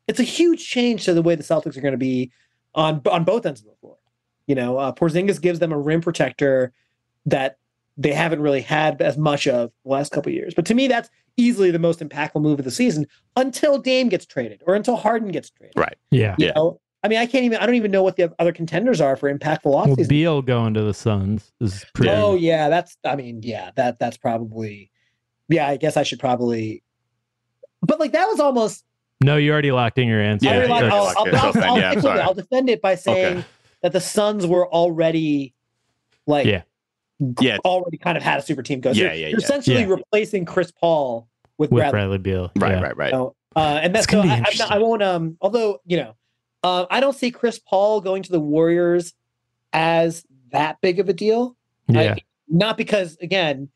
it's a huge change to the way the Celtics are going to be on on both ends of the floor. You know, uh, Porzingis gives them a rim protector that they haven't really had as much of the last couple years. But to me, that's easily the most impactful move of the season until Dame gets traded or until Harden gets traded. Right. Yeah. You know, I mean, I can't even. I don't even know what the other contenders are for impactful Well, offseason. Beal going to the Suns is pretty. Oh yeah, that's. I mean, yeah, that that's probably. Yeah, I guess I should probably. But like that was almost. No, you already locked in your answer. I already like- I'll, I'll, I'll, I'll yeah, stick with sorry. it. I'll defend it by saying Okay. that the Suns were already like Yeah. Yeah. already kind of had a super team go. So Yeah, yeah, you're yeah. essentially Yeah. replacing Chris Paul with, with Bradley. Bradley Beal. Right, yeah. right, right. So, uh, and that's It's gonna so be I, not, interesting. I won't. Um, although you know, uh, I don't see Chris Paul going to the Warriors as that big of a deal. Yeah. I- not because again,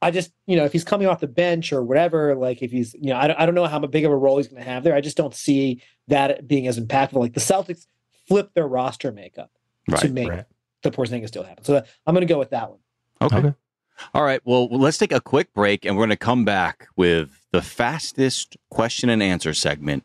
I just you know if he's coming off the bench or whatever, like if he's you know I don't, I don't know how big of a role he's going to have there. I just don't see that being as impactful. Like the Celtics flip their roster makeup to make right. the Porzingis deal happen. So I'm going to go with that one. Okay. Okay. All right. Well, let's take a quick break and we're going to come back with the fastest question and answer segment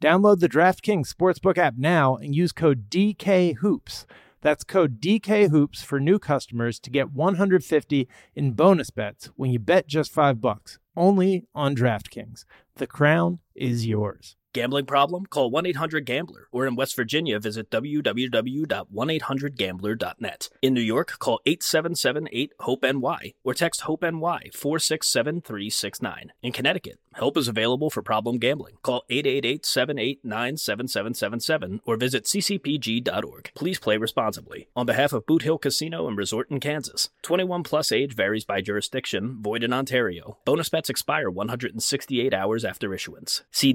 Download the DraftKings Sportsbook app now and use code DKHOOPS. That's code DKHOOPS for new customers to get 150 in bonus bets when you bet just 5 bucks. Only on DraftKings. The crown is yours. Gambling problem? Call 1 800 Gambler. Or in West Virginia, visit www.1800Gambler.net. In New York, call 877 8 HOPE NY or text HOPE NY 467 369. In Connecticut, help is available for problem gambling. Call 888 789 7777 or visit ccpg.org. Please play responsibly. On behalf of Boot Hill Casino and Resort in Kansas, 21 plus age varies by jurisdiction, void in Ontario. Bonus bets expire 168 hours after issuance. See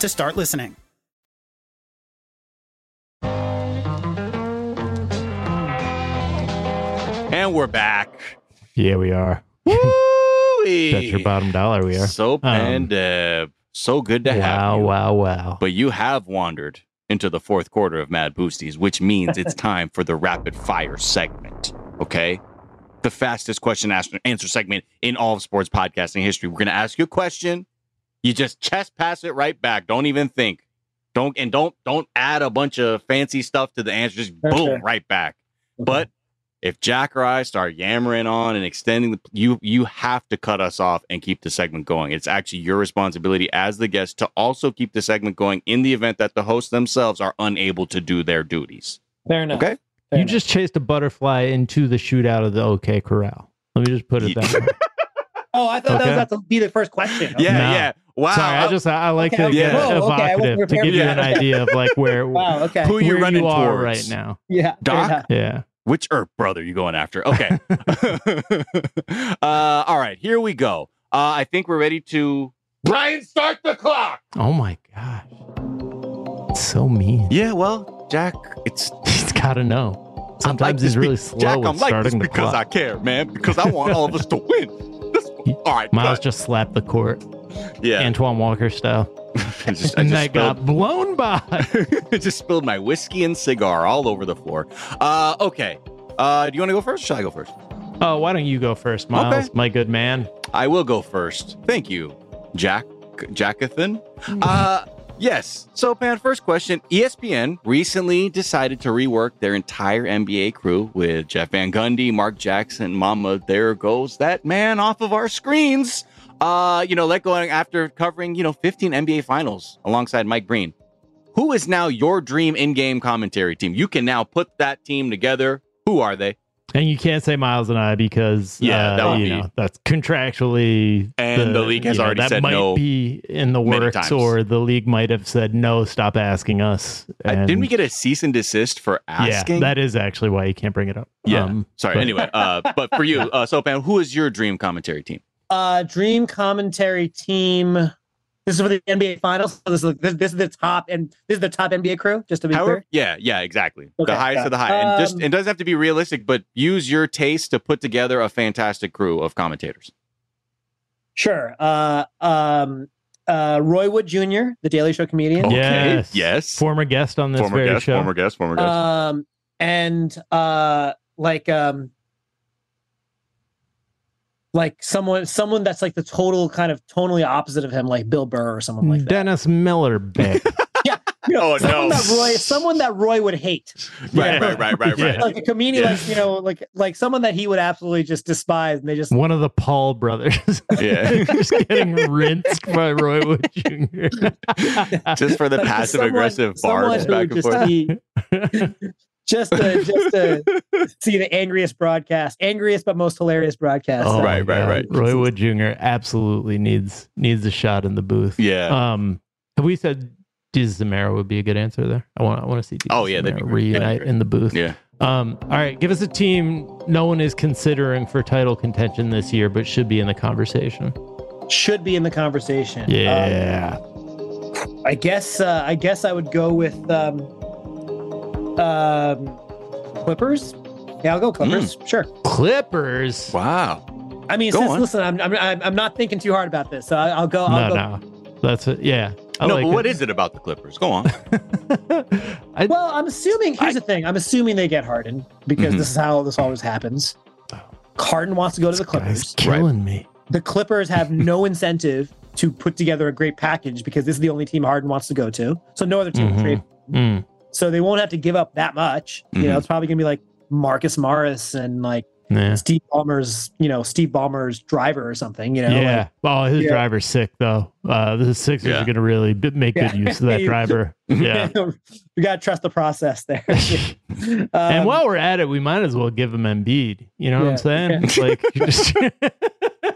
to start listening. And we're back. Yeah, we are. Woo-wee. <laughs> That's your bottom dollar. We are. So Um, and uh, so good to have wow, you. wow, wow. But you have wandered into the fourth quarter of Mad Boosties, which means it's <laughs> time for the rapid fire segment. Okay. The fastest question answer segment in all of sports podcasting history. We're going to ask you a question. You just chest pass it right back. Don't even think. Don't and don't don't add a bunch of fancy stuff to the answer. Just boom, sure. right back. But if Jack or I start yammering on and extending the you you have to cut us off and keep the segment going. It's actually your responsibility as the guest to also keep the segment going in the event that the hosts themselves are unable to do their duties. Fair enough. Okay. Fair you enough. just chased a butterfly into the shootout of the OK Corral. Let me just put it that way. <laughs> Oh, I thought Okay. that was about to be the first question. Yeah, No. yeah. Wow. Sorry, I just I like Okay, to okay. get Whoa, okay, evocative to give you that. an idea of like where <laughs> Wow. Okay. Who you where running you are towards? right now. yeah. Doc? Yeah. Which Earp brother you going after? Okay. <laughs> <laughs> uh, all right, here we go. Uh, I think we're ready to. Brian, start the clock. Oh my gosh. It's so mean. Yeah, well, Jack, it's He's gotta know. I'm like Sometimes he's really be- slow Jack, with I'm like this starting the because I care, man. Because I want all of us to win. This- all right, Miles cut. just slapped the court, yeah. Antoine Walker style, <laughs> I just, I and that got spilled, blown by. <laughs> I just spilled my whiskey and cigar all over the floor. Uh, okay. Uh, do you want to go first? Or should I go first? Oh, why don't you go first, Miles, Okay. my good man? I will go first. Thank you, Jack Jackathan. Uh <laughs> yes. Sopan, first question. ESPN recently decided to rework their entire NBA crew with Jeff Van Gundy, Mark Jackson, Mama. There goes that man off of our screens. Uh, you know, let going after covering, you know, 15 NBA finals alongside Mike Breen. Who is now your dream in-game commentary team? You can now put that team together. Who are they? And you can't say Miles and I because Yeah, uh, that would you be- know that's contractually And the league has you know, already that might no be in the works, or the league might have said no. Stop asking us. Uh, didn't we get a cease and desist for asking? Yeah, that is actually why you can't bring it up. Yeah. Um, Sorry. but- Anyway, uh, but for you, uh, Sopan, who is your dream commentary team? Uh, dream commentary team. This is for the NBA Finals. So This is this, this is the top and this is the top NBA crew. Just to be However, clear. yeah, yeah, exactly. Okay, the highest got of the it. high, and just Um, it doesn't have to be realistic, but use your taste to put together a fantastic crew of commentators. Sure. Uh, um, uh, Roy Wood Jr., the Daily Show comedian. Okay, Yes. yes. former guest on this former very guest, show. former guest, former guest. Um, and uh, like um, like someone someone that's like the total kind of totally opposite of him, like Bill Burr or someone like that. Dennis Miller, babe. <laughs> You know, Oh, someone no. that Roy, someone that Roy would hate. right, right, right, right, right. Yeah. Like a comedian, Yeah. like you know, like like someone that he would absolutely just despise, and they just One of the Paul brothers. <laughs> Yeah. <laughs> just getting rinsed by Roy Wood Jr. Just for the like, passive someone- aggressive someone barbs back and forth. be- just to just to <laughs> see the angriest broadcast, angriest but most hilarious broadcast. Oh, Right, right, right. Roy Wood Jr. absolutely needs needs a shot in the booth. Yeah. Um, have we said Jesus Zamora would be a good answer there? I want I want to see. Jesus Oh, yeah, that'd be Zamora great. That'd be reunite in the booth. yeah. Um, all right, give us a team no one is considering for title contention this year, but should be in the conversation. should be in the conversation. Um, Yeah. I guess uh, I guess I would go with um, um, Clippers. Yeah, I'll go Clippers. Sure. Clippers. Wow. I mean, Go since, on. listen, I'm, I'm I'm I'm not thinking too hard about this, so I, I'll go. I'll No, go. no. That's it. Yeah. I no, like but what it. is it about the Clippers? Go on. <laughs> I, Well, I'm assuming. Here's the thing. I'm assuming they get Harden because Mhm. this is how this always happens. Harden wants to go to the this guy's Clippers. killing me. The Clippers have <laughs> no incentive to put together a great package because this is the only team Harden wants to go to. So no other team will Mhm. trade. Mm. So they won't have to give up that much. You know, Mhm. it's probably gonna be like Marcus Morris and like Yeah. Steve Ballmer's, you know, Steve Ballmer's driver or something. You know, yeah. oh, his Yeah. driver's sick though. Uh, the Sixers Yeah. are going to really b- make good use of that <laughs> driver. <laughs> Yeah. We gotta trust the process there. <laughs> and Um, while we're at it, we might as well give him Embiid. You know what I'm Yeah. saying? Like, you just,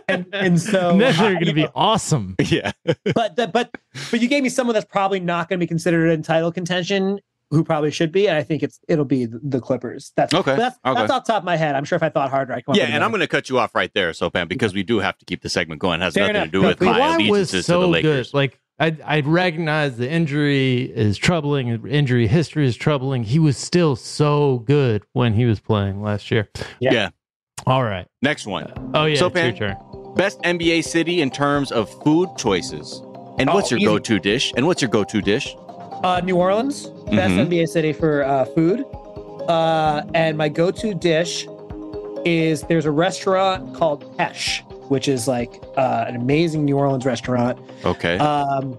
and, and so and they're going to be know, awesome. yeah. but the, but but you gave me someone that's probably not going to be considered in title contention who probably should be and i think it's it'll be the, the clippers that's Okay, that's, okay. that's off the top of my head i'm sure if i thought harder i come Yeah, with and I'm going to cut you off right there, Sopan, because we do have to keep the segment going. It has Fair nothing enough. to do No, with please. my Kawhi was allegiances to the Lakers. good. Like, I, I recognize the injury is troubling. Injury history is troubling. He was still so good when he was playing last year. Yeah. yeah. All right. Next one. Uh, oh, yeah. So, it's your turn. Best NBA city in terms of food choices. And what's Oh, your easy. go-to dish? And what's your go-to dish? Uh new orleans best Mhm. nba city for uh food uh and my go-to dish is there's a restaurant called Pêche which is like uh, an amazing new orleans restaurant Okay. um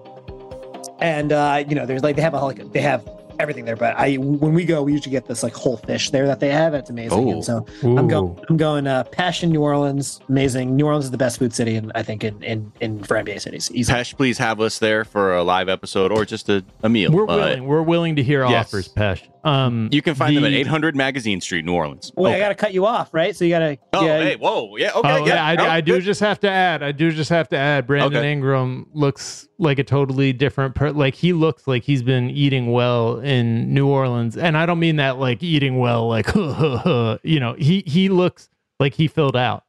and uh, you know, there's like they have a like they have everything there. But I when we go, we usually get this like whole fish there that they have. It's amazing. Oh. And so I'm going I'm going uh, Passion New Orleans. Amazing. New Orleans is the best food city, and I think in in, in for NBA cities. Easily. Pêche, please have us there for a live episode or just a, a meal. We're Uh, willing. We're willing to hear yes. offers, Pêche. Um, you can find them at 800 Magazine Street, New Orleans. Wait, I got to cut you off, right? So you got to. Oh, yeah, hey, whoa, yeah, okay, oh, yeah, I, no, I do just have to add. I do just have to add. Brandon Okay. Ingram looks like a totally different. Per- like he looks like he's been eating well in New Orleans, and I don't mean that like eating well, like <laughs> you know. He he looks like he filled out.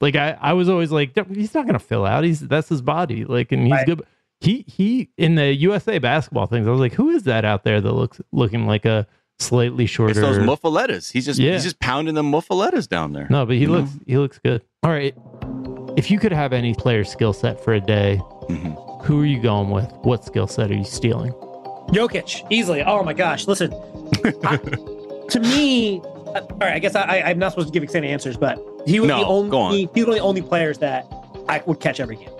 Like I I was always like he's not gonna fill out. He's that's his body. Like and he's Right. good. He he in the USA basketball things. I was like, who is that out there that looks looking like a slightly shorter? It's those muffalettas. He's just Yeah. he's just pounding the muffalettas down there. No, but he looks he looks good. All right. If you could have any player skill set for a day, Mhm. who are you going with? What skill set are you stealing? Jokic easily. Oh my gosh! Listen, I, to me, uh, all right. I guess I, I'm not supposed to give extended answers, but he was No, the only. on. He, was one of the only players that I would catch every game.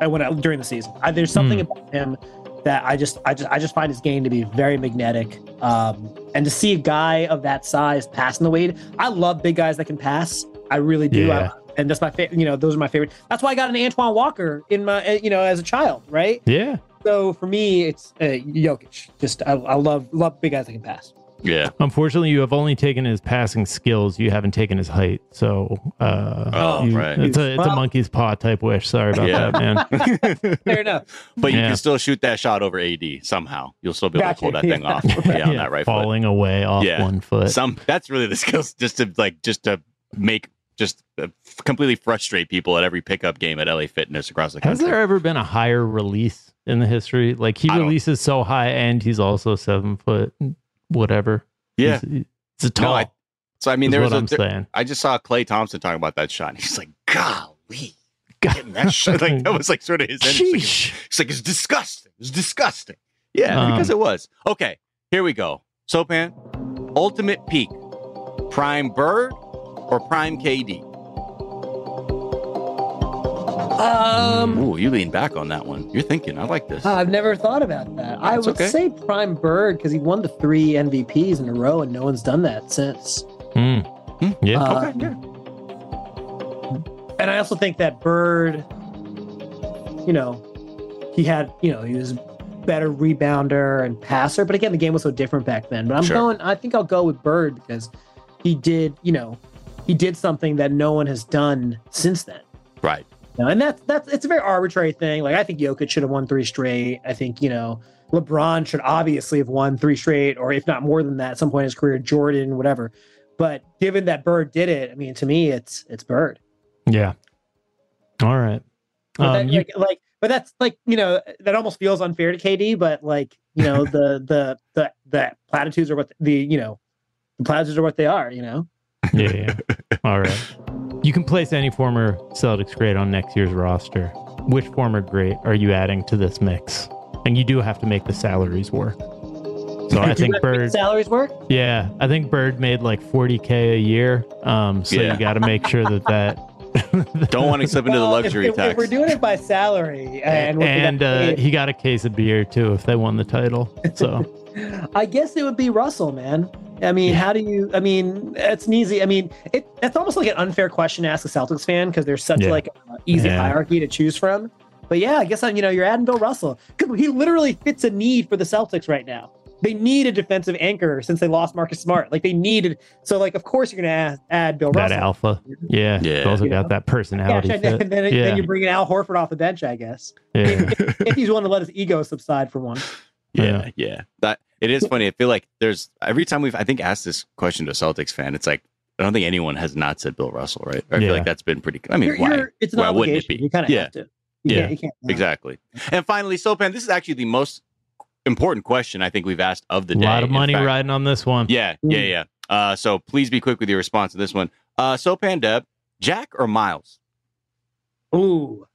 I went out during the season. I, there's something Hmm. about him that I just, I just, I just find his game to be very magnetic. Um, and to see a guy of that size passing the weight, I love big guys that can pass. I really do. Yeah. I, and that's my favorite. You know, those are my favorite. That's why I got an Antoine Walker in my, uh, you know, as a child, right? Yeah. So for me, it's uh, Jokic. Just I, I love love big guys that can pass. Yeah. Unfortunately, you have only taken his passing skills. You haven't taken his height. So, uh, Oh, you- right. it's a it's a monkey's paw type wish. Sorry about Yeah. that, man. <laughs> Fair enough. but you can still shoot that shot over AD somehow. You'll still be able Gotcha. to pull that thing off. Yeah, on that right foot. falling away off Yeah. one foot. Some that's really the skills just to like just to make just uh, completely frustrate people at every pickup game at LA Fitness across the country. Has there ever been a higher release in the history? Like he releases so high, and he's also seven foot, whatever. Yeah. He's, it's a No, tall. I- So I mean, there was what a, I'm there- saying. I just saw Klay Thompson talking about that shot. And he's like, <laughs> "Golly, getting that shot!" Like that was like sort of his energy. Sheesh. It's like it's disgusting. It's disgusting. Yeah, Um, because it was. Okay, here we go. Sopan, ultimate peak, prime Bird or prime KD? Um, Ooh, you lean back on that one. You're thinking. I like this. I've never thought about that. I would okay. say Prime Bird because he won the three MVPs in a row, and no one's done that since. Hmm. Yeah. Uh, okay, yeah. And I also think that Bird, you know, he had, you know, he was better rebounder and passer. But again, the game was so different back then. But I'm Sure. going. I think I'll go with Bird because he did, you know, he did something that no one has done since then. Right. You know, and that's that's it's a very arbitrary thing. Like I think Jokic should have won three straight. I think you know LeBron should obviously have won three straight, or if not more than that, at some point in his career. Jordan, whatever. But given that Bird did it, I mean, to me, it's it's Bird. Yeah. All right. But Um, that, you- like, like, but that's like you know that almost feels unfair to KD. But like you know the <laughs> the the the platitudes are what the you know the platitudes are what they are. You know. yeah, yeah. All right. <laughs> You can place any former Celtics great on next year's roster. Which former great are you adding to this mix? And you do have to make the salaries work. So I think have to make Bird. salaries work. Yeah, I think Bird made like 40k a year. Um, so Yeah. you got to make sure that that. <laughs> Don't want to slip into the Well, if- luxury if, tax. if we're doing it by salary <laughs> and what they and uh, he got a case of beer too if they won the title. So <laughs> I guess it would be Russell, man. I mean, how do you? I mean, it's an easy. I mean, it that's almost like an unfair question to ask a Celtics fan because there's such Yeah. like a easy Yeah. hierarchy to choose from. But yeah, I guess I'm. you know you're adding Bill Russell because he literally fits a need for the Celtics right now. They need a defensive anchor since they lost Marcus Smart. Like they needed. So like, of course you're gonna add, add Bill that Russell. alpha, yeah, Yeah. He's also got know? that personality. Yeah, and then, and then, yeah, then you're bringing Al Horford off the bench, I guess. yeah, If he's willing to let his ego subside for one. Yeah, yeah. That it is funny. I feel like there's every time we've I think asked this question to a Celtics fan, it's like I don't think anyone has not said Bill Russell, right? I Yeah. feel like that's been pretty. I mean, You're- why? you're- it's an why wouldn't it obligation. be? You kind of yeah, have to. You Yeah. can't, you can't not. exactly. And finally, Sopan, this is actually the most important question I think we've asked of the a day. lot of money fact- riding on this one. Yeah, yeah, yeah. Uh, so please be quick with your response to this one. Uh, Sopan Deb, Jack or Miles? Ooh,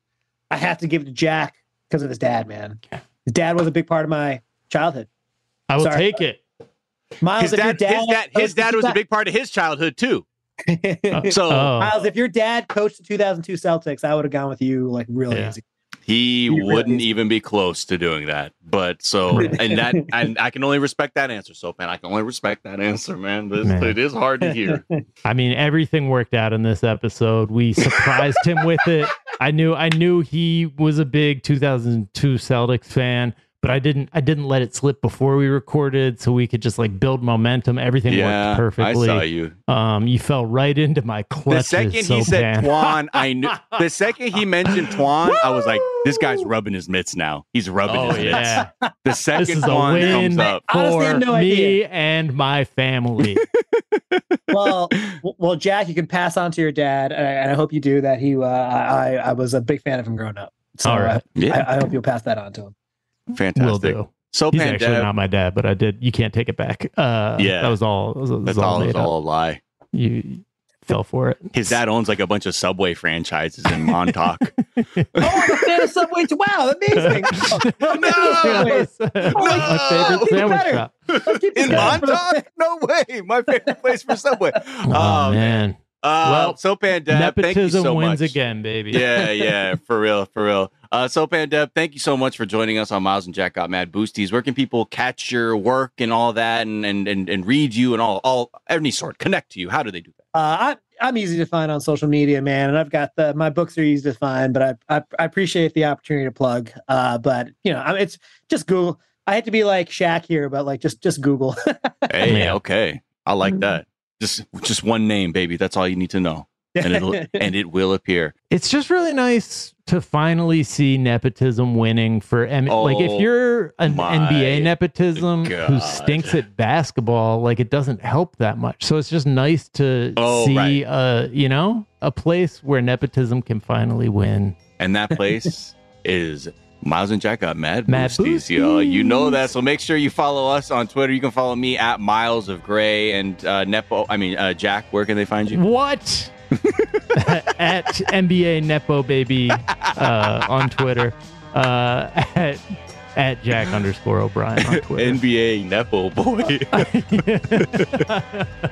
I have to give it to Jack because of his dad, man. His dad was a big part of my childhood. I will Sorry. take it. Miles, His if your dad, his dad, his dad was a big part of his childhood too. <laughs> So Oh, Miles, if your dad coached the 2002 Celtics, I would have gone with you like really Yeah. easy. He, He wouldn't is. even be close to doing that. But so, <laughs> and that, and I can only respect that answer, So, man, I can only respect that answer, man. But Man. it is hard to hear. <laughs> I mean, everything worked out in this episode. We surprised him with it. I knew I knew he was a big 2002 Celtics fan, but I didn't I didn't let it slip before we recorded so we could just like build momentum. Everything yeah, worked perfectly. I saw you. Um you fell right into my The clutches. second he said bad. Twan, I knew. The second he mentioned Twan, I was like, this guy's rubbing his mitts now. He's rubbing Oh his mitts. yeah. The second This is a win comes up. Honestly, I for had no me idea. and my family. <laughs> well, well, Jack, you can pass on to your dad, and I, and I hope you do that. He, uh, I, I was a big fan of him growing up. So All right. uh, Yeah. I, I hope you'll pass that on to him. Fantastic. Will do. So He's actually not my dad, but I did. You can't take it back. Uh, Yeah. that was all. That was, that that's all, made it's up. all a lie. You fell for it. His dad owns like a bunch of Subway franchises in Montauk. <laughs> Oh, I'm a fan of Subway. Wow, amazing! <laughs> Oh, Yeah, Subway. that's Oh, my favorite keep sandwich shop. In. Montauk? No way. My favorite place for Subway. <laughs> Oh, man. Uh, Well, Sopan Deb, thank you Nepotism so wins much. again, baby. yeah, <laughs> yeah, for real, for real. Uh, Sopan Deb, thank you so much for joining us on Miles and Jack Got Mad Boosties. Where can people catch your work and all that, and and and, and read you and all all any sort, connect to you? How do they do that? Uh, I, I'm easy to find on social media, man, and I've got the my books are easy to find. But I I, I appreciate the opportunity to plug. Uh, but you know, I mean, it's just Google. I had to be like Shaq here, but like just just Google. <laughs> Hey, okay, I Mm-hmm. like that. Just just one name, baby. That's all you need to know, and it'll <laughs> and it will appear. It's just really nice to finally see nepotism winning for M- like if Oh, you're an NBA nepotism who stinks at basketball, like it doesn't help that much. So it's just nice to Oh, see right. uh you know, a place where nepotism can finally win. And that place <laughs> is Miles and Jack got mad, Mad boosties, yo. You know that. So make sure you follow us on Twitter. You can follow me at Miles of Gray and uh, Nepo. I mean uh, Jack. Where can they find you? What? <laughs> at NBA Nepo baby uh, on Twitter. Uh, at at Jack underscore O'Brien on <laughs> Twitter. NBA Nepo boy. <laughs> <laughs>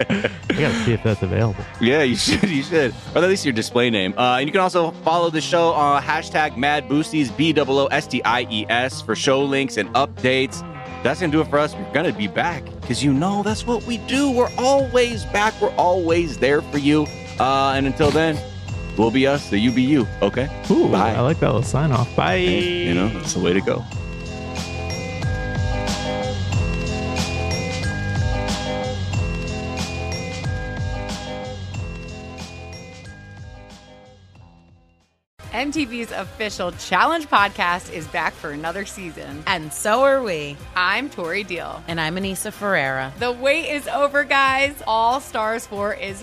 I gotta see if that's available. yeah, you should. You should. Or at least your display name. Uh, and you can also follow the show on hashtag Mad Boosties B O O S T I E S for show links and updates. That's gonna do it for us. We're gonna be back because you know that's what we do. We're always back. We're always there for you. Uh, and until then, we'll be us. The you be you. Okay. Ooh, Bye. I like that little sign off. Bye. You know that's the way to go. MTV's official Challenge podcast is back for another season. And so are we. I'm Tori Deal. And I'm Aneesa Ferreira. The wait is over, guys. All Stars 4 is